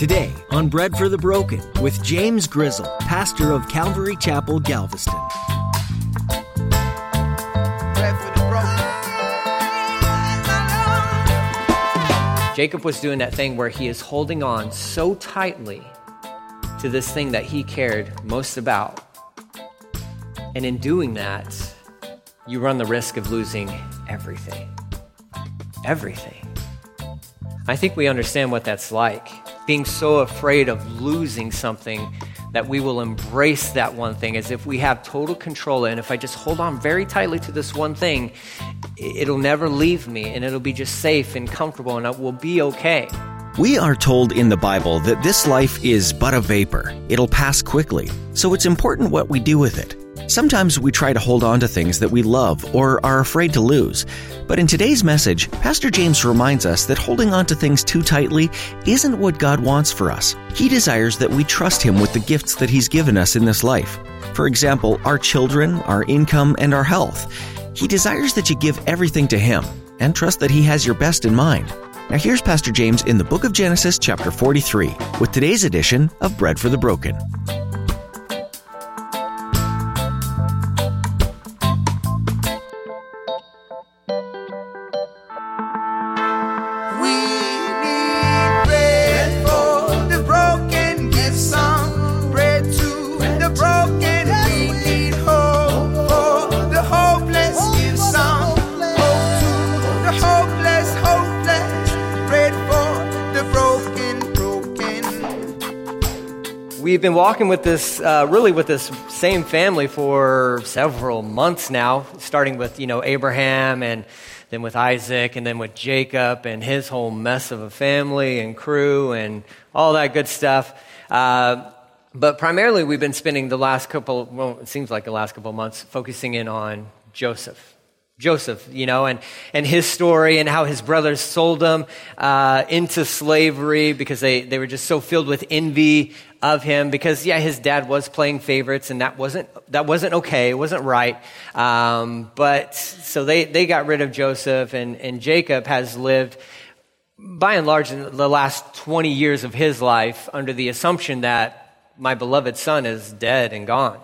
Today on Bread for the Broken with James Grizzle, pastor of Calvary Chapel, Galveston. Jacob was doing that thing where he is holding on so tightly to this thing that he cared most about. And in doing that, you run the risk of losing everything. Everything. I think we understand what that's like being so afraid of losing something that we will embrace that one thing as if we have total control. And if I just hold on very tightly to this one thing, it'll never leave me and it'll be just safe and comfortable and it will be okay. We are told in the Bible that this life is but a vapor. It'll pass quickly. So it's important what we do with it. Sometimes we try to hold on to things that we love or are afraid to lose. But in today's message, Pastor James reminds us that holding on to things too tightly isn't what God wants for us. He desires that we trust Him with the gifts that He's given us in this life. For example, our children, our income, and our health. He desires that you give everything to Him and trust that He has your best in mind. Now here's Pastor James in the book of Genesis, chapter 43, with today's edition of Bread for the Broken. We've been walking with this, uh, really with this same family for several months now, starting with, you know, Abraham and then with Isaac and then with Jacob and his whole mess of a family and crew and all that good stuff. Uh, but primarily, we've been spending the last couple, well, it seems like the last couple months, focusing in on Joseph. Joseph, you know, and, and his story and how his brothers sold him uh, into slavery because they, they were just so filled with envy of him. Because, yeah, his dad was playing favorites, and that wasn't, that wasn't okay. It wasn't right. Um, but so they, they got rid of Joseph, and, and Jacob has lived, by and large, in the last 20 years of his life under the assumption that my beloved son is dead and gone.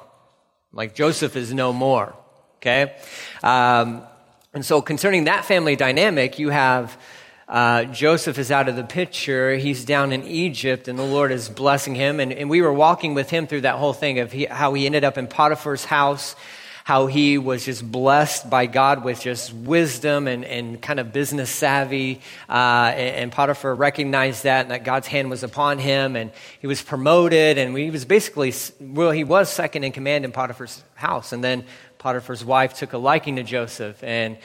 Like Joseph is no more okay? Um, and so, concerning that family dynamic, you have uh, Joseph is out of the picture. He's down in Egypt, and the Lord is blessing him. And, and we were walking with him through that whole thing of he, how he ended up in Potiphar's house, how he was just blessed by God with just wisdom and, and kind of business savvy. Uh, and, and, Potiphar recognized that, and that God's hand was upon him, and he was promoted. And he was basically, well, he was second in command in Potiphar's house. And then Potiphar's wife took a liking to Joseph and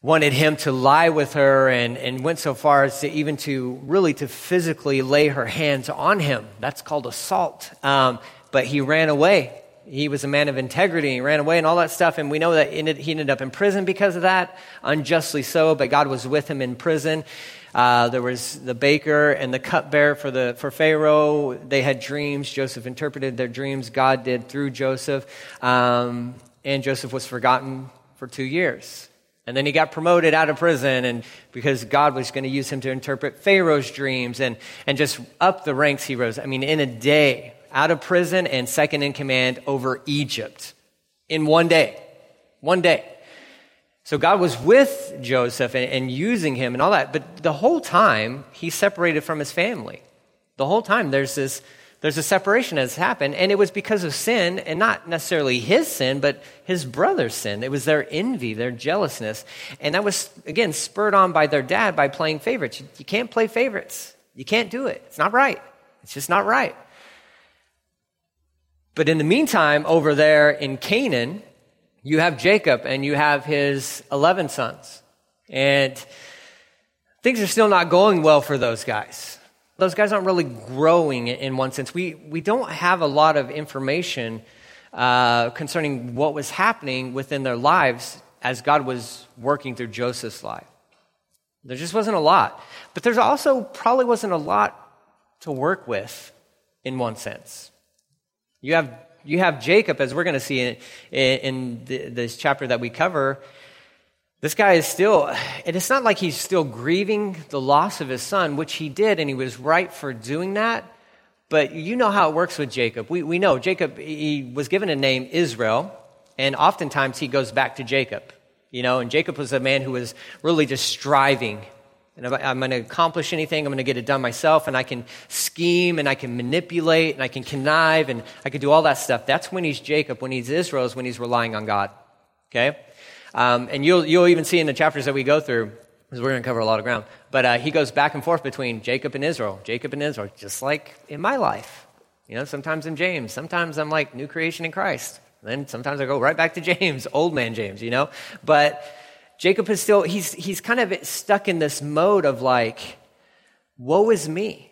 wanted him to lie with her and, and went so far as to even to really to physically lay her hands on him. That's called assault. Um, but he ran away. He was a man of integrity. He ran away and all that stuff. And we know that he ended up in prison because of that, unjustly so, but God was with him in prison. Uh, there was the baker and the cupbearer for, the, for Pharaoh. They had dreams. Joseph interpreted their dreams. God did through Joseph. Um, and Joseph was forgotten for two years. And then he got promoted out of prison, and because God was going to use him to interpret Pharaoh's dreams and, and just up the ranks, he rose. I mean, in a day, out of prison and second in command over Egypt in one day. One day. So God was with Joseph and, and using him and all that, but the whole time, he's separated from his family. The whole time, there's this there's a separation that's happened, and it was because of sin, and not necessarily his sin, but his brother's sin. It was their envy, their jealousness. And that was, again, spurred on by their dad by playing favorites. You, you can't play favorites. You can't do it. It's not right. It's just not right. But in the meantime, over there in Canaan, you have Jacob and you have his 11 sons. And things are still not going well for those guys those guys aren't really growing in one sense. We, we don't have a lot of information uh, concerning what was happening within their lives as God was working through Joseph's life. There just wasn't a lot. But there's also probably wasn't a lot to work with in one sense. You have, you have Jacob, as we're going to see in, in the, this chapter that we cover. This guy is still, and it's not like he's still grieving the loss of his son, which he did, and he was right for doing that. But you know how it works with Jacob. We, we know Jacob, he was given a name Israel, and oftentimes he goes back to Jacob. You know, and Jacob was a man who was really just striving. And I'm going to accomplish anything, I'm going to get it done myself, and I can scheme, and I can manipulate, and I can connive, and I can do all that stuff. That's when he's Jacob. When he's Israel is when he's relying on God. Okay? Um, and you'll, you'll even see in the chapters that we go through, because we're going to cover a lot of ground, but uh, he goes back and forth between Jacob and Israel, Jacob and Israel, just like in my life. You know, sometimes I'm James, sometimes I'm like new creation in Christ. Then sometimes I go right back to James, old man James, you know? But Jacob is still, he's, he's kind of stuck in this mode of like, woe is me.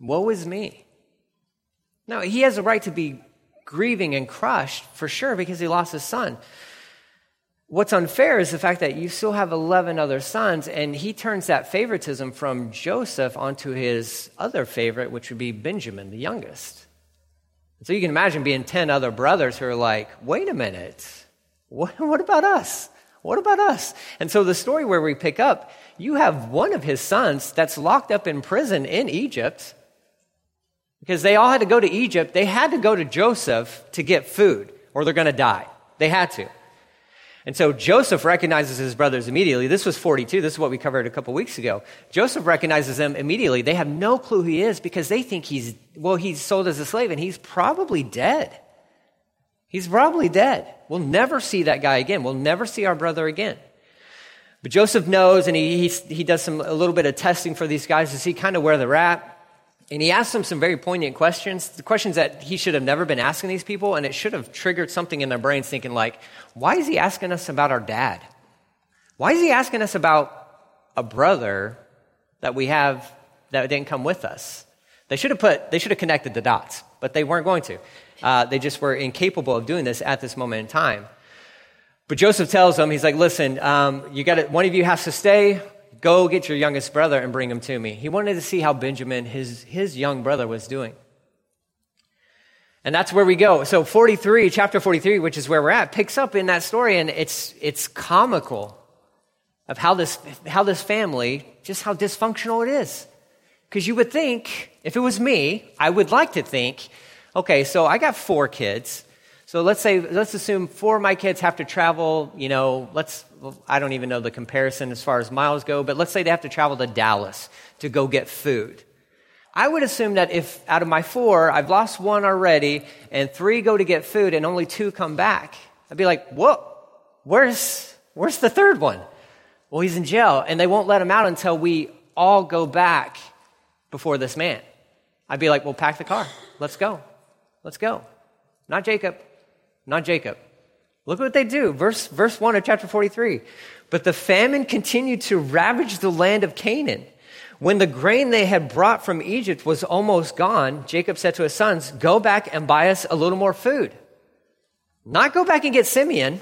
Woe is me. Now, he has a right to be grieving and crushed for sure because he lost his son. What's unfair is the fact that you still have 11 other sons, and he turns that favoritism from Joseph onto his other favorite, which would be Benjamin, the youngest. So you can imagine being 10 other brothers who are like, wait a minute, what, what about us? What about us? And so the story where we pick up, you have one of his sons that's locked up in prison in Egypt because they all had to go to Egypt. They had to go to Joseph to get food or they're going to die. They had to. And so Joseph recognizes his brothers immediately. This was 42. This is what we covered a couple weeks ago. Joseph recognizes them immediately. They have no clue who he is because they think he's, well, he's sold as a slave and he's probably dead. He's probably dead. We'll never see that guy again. We'll never see our brother again. But Joseph knows and he, he, he does some, a little bit of testing for these guys to see kind of where they're at. And he asked them some very poignant questions, the questions that he should have never been asking these people, and it should have triggered something in their brains thinking, like, why is he asking us about our dad? Why is he asking us about a brother that we have that didn't come with us? They should have put, they should have connected the dots, but they weren't going to. Uh, they just were incapable of doing this at this moment in time. But Joseph tells them, he's like, listen, um, you got one of you has to stay. Go get your youngest brother and bring him to me. He wanted to see how Benjamin, his, his young brother, was doing. And that's where we go. So 43, chapter 43, which is where we're at, picks up in that story, and it's, it's comical of how this, how this family, just how dysfunctional it is. Because you would think, if it was me, I would like to think, okay, so I got four kids. So let's say, let's assume four of my kids have to travel, you know, let's, I don't even know the comparison as far as miles go, but let's say they have to travel to Dallas to go get food. I would assume that if out of my four, I've lost one already, and three go to get food and only two come back, I'd be like, whoa, where's, where's the third one? Well, he's in jail, and they won't let him out until we all go back before this man. I'd be like, well, pack the car. Let's go. Let's go. Not Jacob not Jacob. Look what they do. Verse, verse 1 of chapter 43. But the famine continued to ravage the land of Canaan. When the grain they had brought from Egypt was almost gone, Jacob said to his sons, Go back and buy us a little more food. Not go back and get Simeon.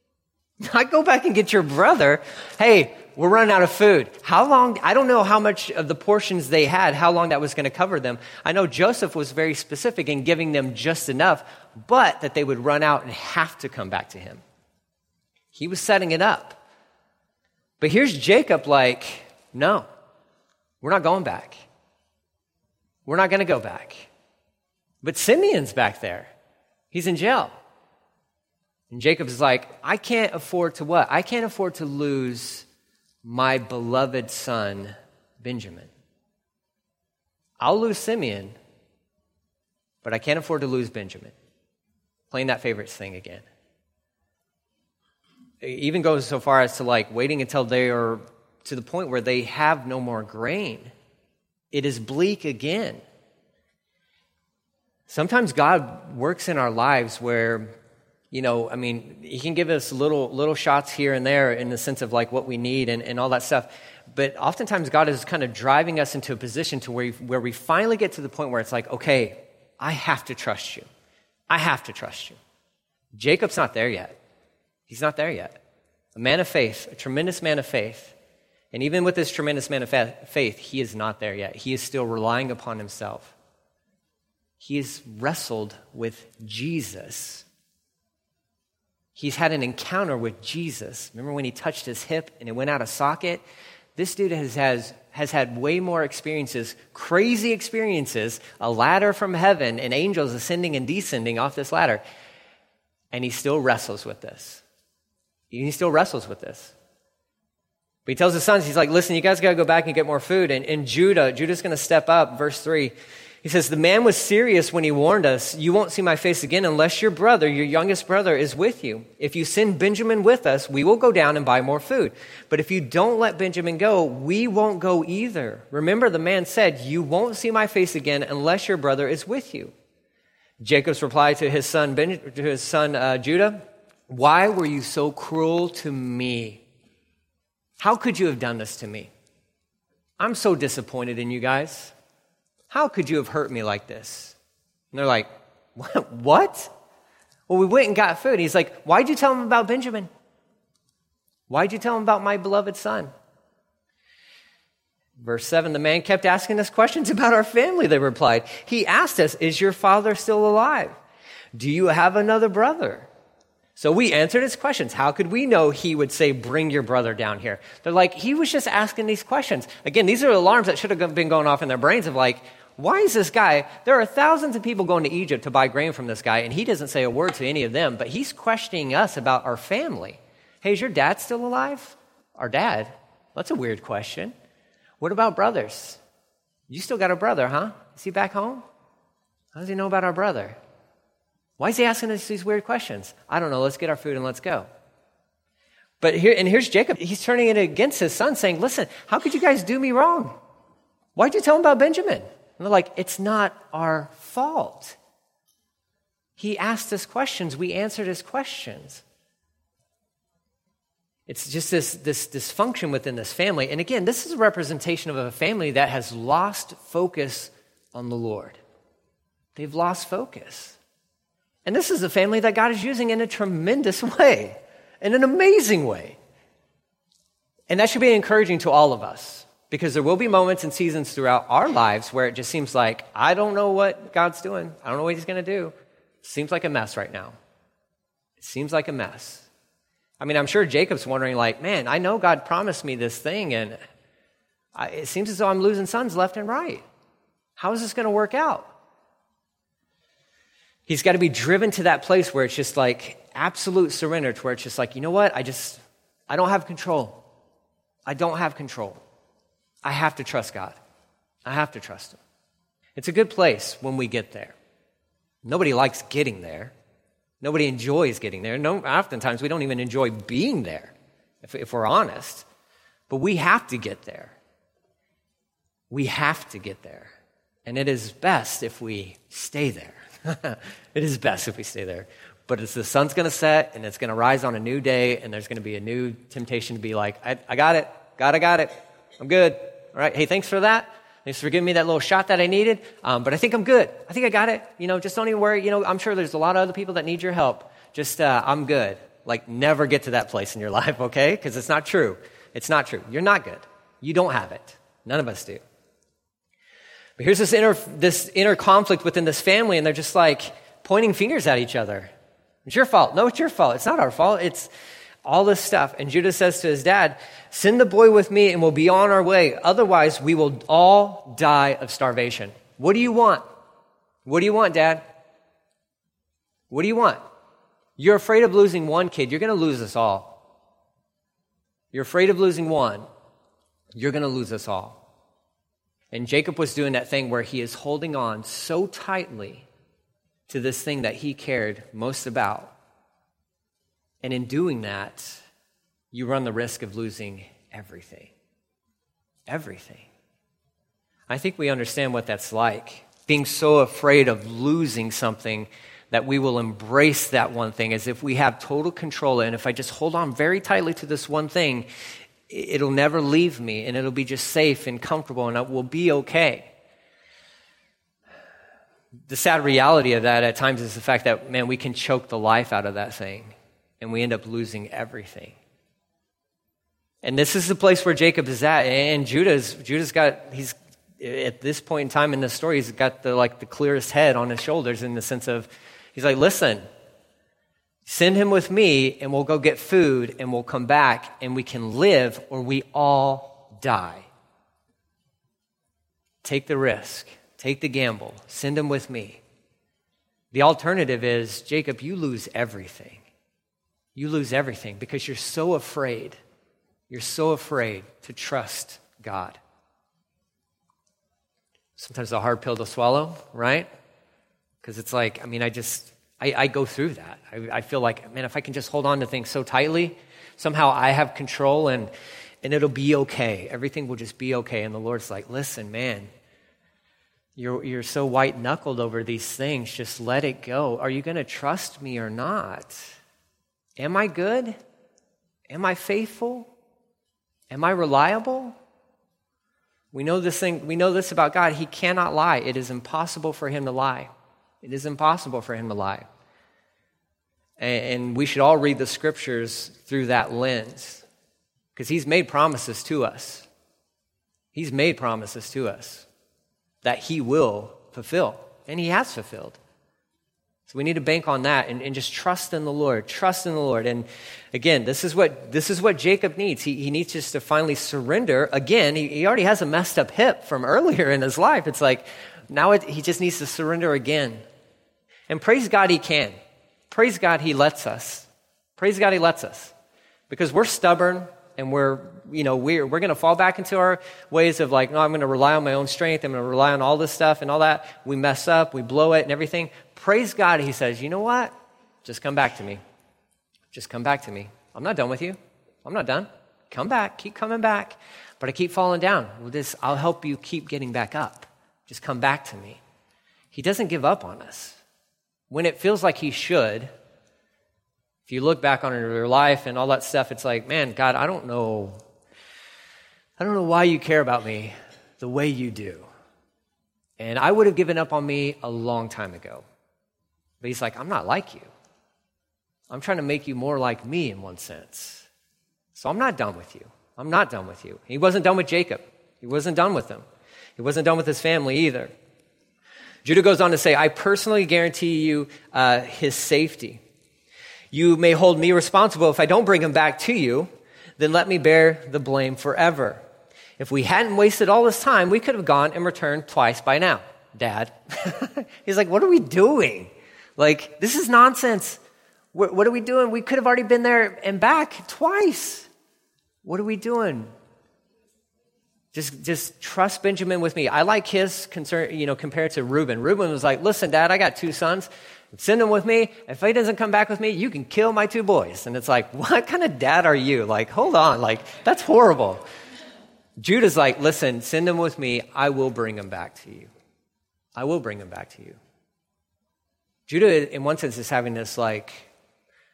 Not go back and get your brother. Hey, we're running out of food. How long? I don't know how much of the portions they had, how long that was going to cover them. I know Joseph was very specific in giving them just enough, but that they would run out and have to come back to him. He was setting it up. But here's Jacob like, no, we're not going back. We're not going to go back. But Simeon's back there. He's in jail. And Jacob is like, I can't afford to what? I can't afford to lose my beloved son, Benjamin. I'll lose Simeon, but I can't afford to lose Benjamin. Playing that favorites thing again. It even goes so far as to like waiting until they are to the point where they have no more grain. It is bleak again. Sometimes God works in our lives where you know, I mean, he can give us little little shots here and there in the sense of like what we need and, and all that stuff. But oftentimes God is kind of driving us into a position to where, where we finally get to the point where it's like, okay, I have to trust you. I have to trust you. Jacob's not there yet. He's not there yet. A man of faith, a tremendous man of faith. And even with this tremendous man of faith, he is not there yet. He is still relying upon himself. He has wrestled with Jesus He's had an encounter with Jesus. Remember when he touched his hip and it went out of socket? This dude has, has, has had way more experiences, crazy experiences, a ladder from heaven and angels ascending and descending off this ladder. And he still wrestles with this. He still wrestles with this. But he tells his sons, he's like, listen, you guys got to go back and get more food. And, and Judah, Judah's going to step up, verse 3. He says, The man was serious when he warned us, You won't see my face again unless your brother, your youngest brother, is with you. If you send Benjamin with us, we will go down and buy more food. But if you don't let Benjamin go, we won't go either. Remember, the man said, You won't see my face again unless your brother is with you. Jacob's reply to his son, ben, to his son uh, Judah, Why were you so cruel to me? How could you have done this to me? I'm so disappointed in you guys. How could you have hurt me like this? And they're like, What? Well, we went and got food. He's like, Why'd you tell him about Benjamin? Why'd you tell him about my beloved son? Verse 7 The man kept asking us questions about our family, they replied. He asked us, Is your father still alive? Do you have another brother? So we answered his questions. How could we know he would say, Bring your brother down here? They're like, He was just asking these questions. Again, these are alarms that should have been going off in their brains of like, Why is this guy? There are thousands of people going to Egypt to buy grain from this guy, and he doesn't say a word to any of them, but he's questioning us about our family. Hey, is your dad still alive? Our dad? That's a weird question. What about brothers? You still got a brother, huh? Is he back home? How does he know about our brother? Why is he asking us these weird questions? I don't know. Let's get our food and let's go. But here, and here's Jacob. He's turning it against his son, saying, Listen, how could you guys do me wrong? Why'd you tell him about Benjamin? And they're like, It's not our fault. He asked us questions, we answered his questions. It's just this, this dysfunction within this family. And again, this is a representation of a family that has lost focus on the Lord. They've lost focus. And this is a family that God is using in a tremendous way, in an amazing way. And that should be encouraging to all of us because there will be moments and seasons throughout our lives where it just seems like, I don't know what God's doing. I don't know what He's going to do. Seems like a mess right now. It seems like a mess. I mean, I'm sure Jacob's wondering, like, man, I know God promised me this thing, and I, it seems as though I'm losing sons left and right. How is this going to work out? He's got to be driven to that place where it's just like absolute surrender, to where it's just like, you know what? I just, I don't have control. I don't have control. I have to trust God. I have to trust Him. It's a good place when we get there. Nobody likes getting there. Nobody enjoys getting there. No, oftentimes we don't even enjoy being there, if, if we're honest. But we have to get there. We have to get there. And it is best if we stay there. it is best if we stay there. But it's the sun's going to set and it's going to rise on a new day, and there's going to be a new temptation to be like, I, I got it. God, I got it. I'm good. All right. Hey, thanks for that. Thanks for giving me that little shot that I needed. Um, but I think I'm good. I think I got it. You know, just don't even worry. You know, I'm sure there's a lot of other people that need your help. Just, uh, I'm good. Like, never get to that place in your life, okay? Because it's not true. It's not true. You're not good. You don't have it. None of us do. But here's this inner, this inner conflict within this family, and they're just like pointing fingers at each other. It's your fault. No, it's your fault. It's not our fault. It's all this stuff. And Judah says to his dad, Send the boy with me, and we'll be on our way. Otherwise, we will all die of starvation. What do you want? What do you want, dad? What do you want? You're afraid of losing one kid. You're going to lose us all. You're afraid of losing one. You're going to lose us all. And Jacob was doing that thing where he is holding on so tightly to this thing that he cared most about. And in doing that, you run the risk of losing everything. Everything. I think we understand what that's like. Being so afraid of losing something that we will embrace that one thing as if we have total control. And if I just hold on very tightly to this one thing, it'll never leave me and it'll be just safe and comfortable and it will be okay. The sad reality of that at times is the fact that, man, we can choke the life out of that thing and we end up losing everything. And this is the place where Jacob is at. And Judah's, Judah's got, he's, at this point in time in the story, he's got the, like, the clearest head on his shoulders in the sense of, he's like, listen, Send him with me, and we'll go get food, and we'll come back, and we can live, or we all die. Take the risk, take the gamble, send him with me. The alternative is Jacob, you lose everything. You lose everything because you're so afraid. You're so afraid to trust God. Sometimes a hard pill to swallow, right? Because it's like, I mean, I just, I, I go through that. I, I feel like, man, if I can just hold on to things so tightly, somehow I have control and, and it'll be okay. Everything will just be okay. And the Lord's like, listen, man, you're, you're so white knuckled over these things. Just let it go. Are you going to trust me or not? Am I good? Am I faithful? Am I reliable? We know this thing, we know this about God. He cannot lie. It is impossible for him to lie. It is impossible for him to lie. And we should all read the scriptures through that lens because he's made promises to us. He's made promises to us that He will fulfill, and He has fulfilled. So we need to bank on that and, and, just trust in the Lord. Trust in the Lord. And again, this is what, this is what Jacob needs. He, he needs just to finally surrender. Again, he, he already has a messed up hip from earlier in his life. It's like now it, he just needs to surrender again. And praise God he can. Praise God he lets us. Praise God he lets us. Because we're stubborn, and we're, you know, we're, we're going to fall back into our ways of like, no, I'm going to rely on my own strength. I'm going to rely on all this stuff and all that. We mess up, we blow it and everything. Praise God, he says, you know what? Just come back to me. Just come back to me. I'm not done with you. I'm not done. Come back. Keep coming back. But I keep falling down. With this, I'll help you keep getting back up. Just come back to me. He doesn't give up on us. When it feels like he should, if you look back on your life and all that stuff, it's like, man, God, I don't know. I don't know why you care about me the way you do. And I would have given up on me a long time ago. But he's like, I'm not like you. I'm trying to make you more like me in one sense. So I'm not done with you. I'm not done with you. He wasn't done with Jacob. He wasn't done with him. He wasn't done with his family either. Judah goes on to say, I personally guarantee you uh, his safety. You may hold me responsible if I don't bring him back to you, then let me bear the blame forever. If we hadn't wasted all this time, we could have gone and returned twice by now. Dad. He's like, What are we doing? Like, this is nonsense. What, are we doing? We could have already been there and back twice. What are we doing? Just, just trust Benjamin with me. I like his concern, you know, compared to Reuben. Reuben was like, listen, dad, I got two sons. Send him with me. If he doesn't come back with me, you can kill my two boys. And it's like, what kind of dad are you? Like, hold on. Like, that's horrible. Judah's like, listen, send him with me. I will bring him back to you. I will bring him back to you. Judah, in one sense, is having this like,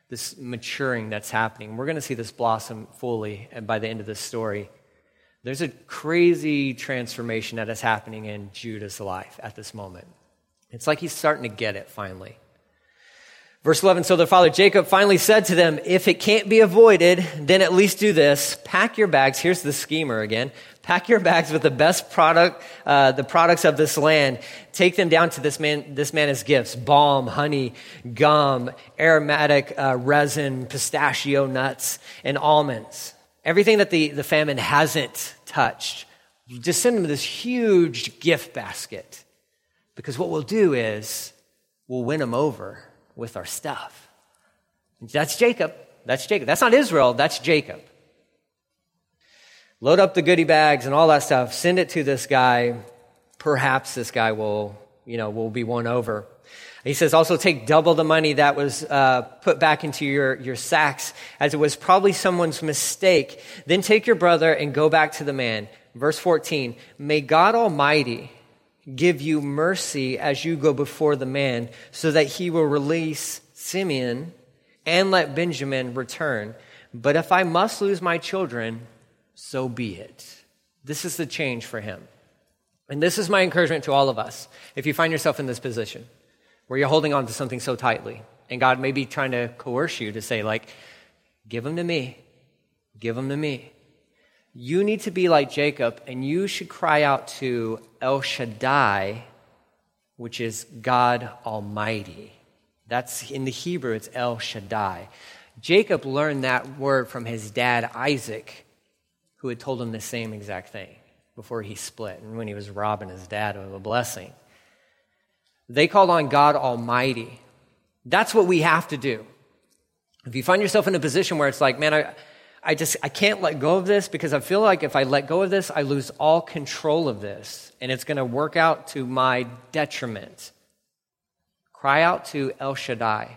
this maturing that's happening. We're going to see this blossom fully and by the end of this story. There's a crazy transformation that is happening in Judah's life at this moment. It's like he's starting to get it finally. Verse 11 So their father Jacob finally said to them, If it can't be avoided, then at least do this. Pack your bags. Here's the schemer again. Pack your bags with the best product, uh, the products of this land. Take them down to this man, this man as gifts balm, honey, gum, aromatic uh, resin, pistachio nuts, and almonds. Everything that the, the famine hasn't touched. Just send them this huge gift basket. Because what we'll do is we'll win them over with our stuff. That's Jacob. That's Jacob. That's not Israel. That's Jacob. Load up the goodie bags and all that stuff. Send it to this guy. Perhaps this guy will, you know, will be won over. He says, also take double the money that was uh, put back into your, your sacks, as it was probably someone's mistake. Then take your brother and go back to the man. Verse 14 May God Almighty give you mercy as you go before the man, so that he will release Simeon and let Benjamin return. But if I must lose my children, so be it. This is the change for him. And this is my encouragement to all of us. If you find yourself in this position where you're holding on to something so tightly, and God may be trying to coerce you to say, like, give them to me, give them to me. You need to be like Jacob, and you should cry out to El Shaddai, which is God Almighty. That's in the Hebrew, it's El Shaddai. Jacob learned that word from his dad, Isaac, who had told him the same exact thing before he split and when he was robbing his dad of a blessing. They called on God Almighty. That's what we have to do. If you find yourself in a position where it's like, man, I, I just I can't let go of this because I feel like if I let go of this, I lose all control of this, and it's going to work out to my detriment. Cry out to El Shaddai,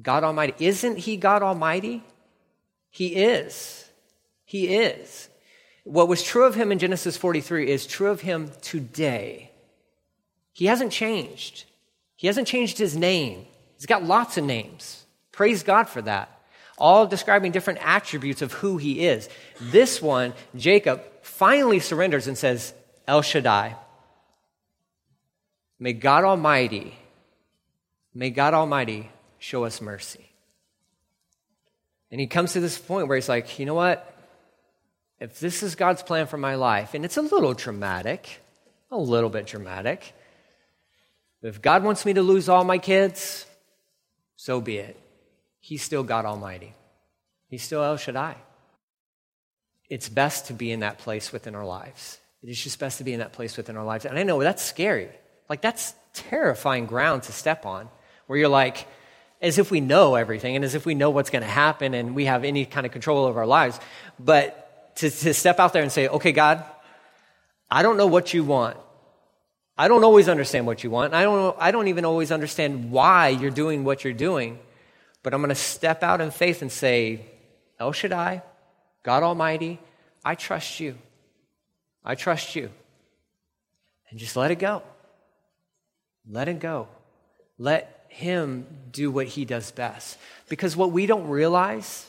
God Almighty. Isn't He God Almighty? He is. He is. What was true of Him in Genesis 43 is true of Him today. He hasn't changed. He hasn't changed His name. He's got lots of names. Praise God for that all describing different attributes of who he is. This one, Jacob, finally surrenders and says, El Shaddai. May God Almighty, may God Almighty show us mercy. And he comes to this point where he's like, you know what? If this is God's plan for my life, and it's a little dramatic, a little bit dramatic, if God wants me to lose all my kids, so be it. He's still God Almighty. He's still El Shaddai. It's best to be in that place within our lives. It is just best to be in that place within our lives. And I know that's scary. Like, that's terrifying ground to step on, where you're like, as if we know everything and as if we know what's going to happen and we have any kind of control over our lives. But to, to step out there and say, okay, God, I don't know what you want. I don't always understand what you want. I don't, know, I don't even always understand why you're doing what you're doing. But I'm going to step out in faith and say, El Shaddai, God Almighty, I trust you. I trust you. And just let it go. Let it go. Let Him do what He does best. Because what we don't realize,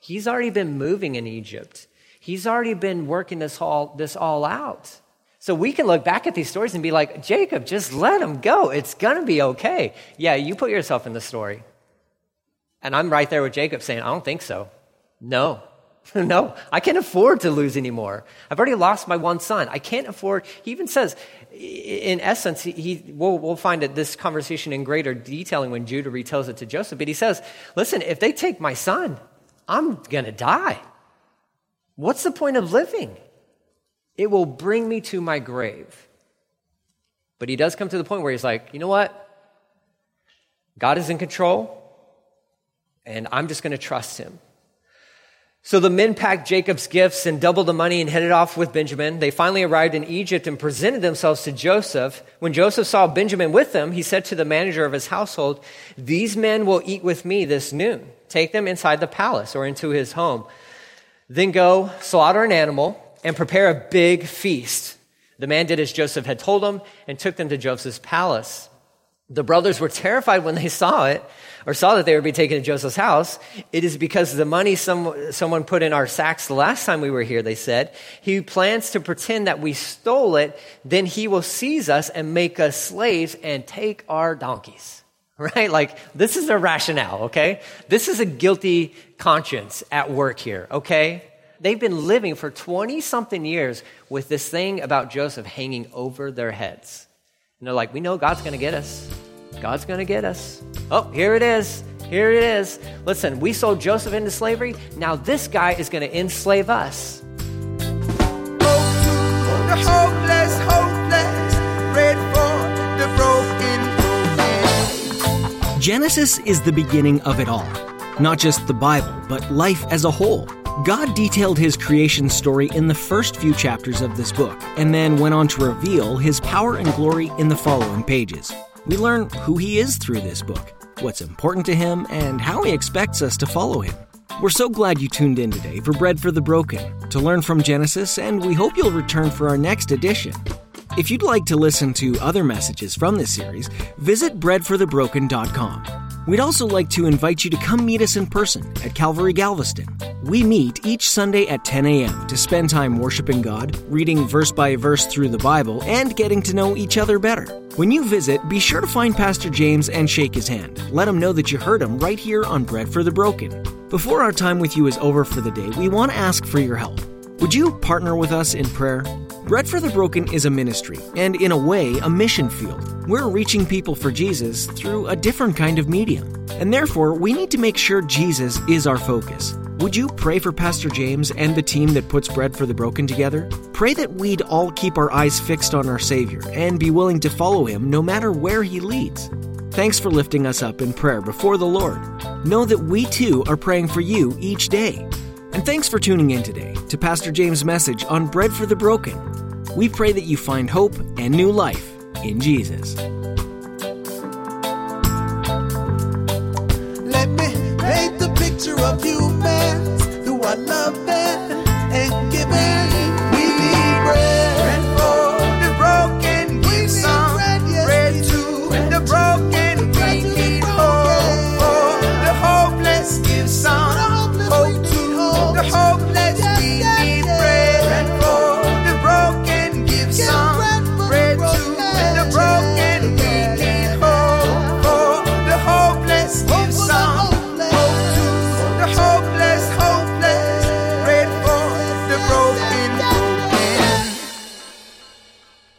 He's already been moving in Egypt. He's already been working this all, this all out. So we can look back at these stories and be like, Jacob, just let him go. It's going to be okay. Yeah, you put yourself in the story. And I'm right there with Jacob saying, I don't think so. No, no, I can't afford to lose anymore. I've already lost my one son. I can't afford. He even says, in essence, he, he we'll, we'll, find it, this conversation in greater detailing when Judah retells it to Joseph. But he says, listen, if they take my son, I'm going to die. What's the point of living? It will bring me to my grave. But he does come to the point where he's like, you know what? God is in control and I'm just going to trust him. So the men packed Jacob's gifts and doubled the money and headed off with Benjamin. They finally arrived in Egypt and presented themselves to Joseph. When Joseph saw Benjamin with them, he said to the manager of his household, These men will eat with me this noon. Take them inside the palace or into his home. Then go slaughter an animal and prepare a big feast. The man did as Joseph had told him and took them to Joseph's palace. The brothers were terrified when they saw it or saw that they would be taken to Joseph's house. It is because the money some, someone put in our sacks the last time we were here, they said. He plans to pretend that we stole it. Then he will seize us and make us slaves and take our donkeys. Right? Like, this is a rationale, okay? This is a guilty conscience at work here, okay? They've been living for 20 something years with this thing about Joseph hanging over their heads. And they're like, we know God's to get us. God's to get us. Oh, here it is. Here it is. Listen, we sold Joseph into slavery. Now this guy is to enslave us. Genesis is the beginning of it all. Not just the Bible, but life as a whole. God detailed his creation story in the first few chapters of this book, and then went on to reveal his power and glory in the following pages. We learn who he is through this book, what's important to him, and how he expects us to follow him. We're so glad you tuned in today for Bread for the Broken to learn from Genesis, and we hope you'll return for our next edition. If you'd like to listen to other messages from this series, visit breadforthebroken.com. We'd also like to invite you to come meet us in person at Calvary Galveston. We meet each Sunday at 10 a.m. to spend time worshiping God, reading verse by verse through the Bible, and getting to know each other better. When you visit, be sure to find Pastor James and shake his hand. Let him know that you heard him right here on Bread for the Broken. Before our time with you is over for the day, we want to ask for your help. Would you partner with us in prayer? Bread for the Broken is a ministry, and in a way, a mission field. We're reaching people for Jesus through a different kind of medium, and therefore, we need to make sure Jesus is our focus. Would you pray for Pastor James and the team that puts Bread for the Broken together? Pray that we'd all keep our eyes fixed on our Savior and be willing to follow him no matter where he leads. Thanks for lifting us up in prayer before the Lord. Know that we too are praying for you each day. And thanks for tuning in today to Pastor James' message on Bread for the Broken. We pray that you find hope and new life in Jesus.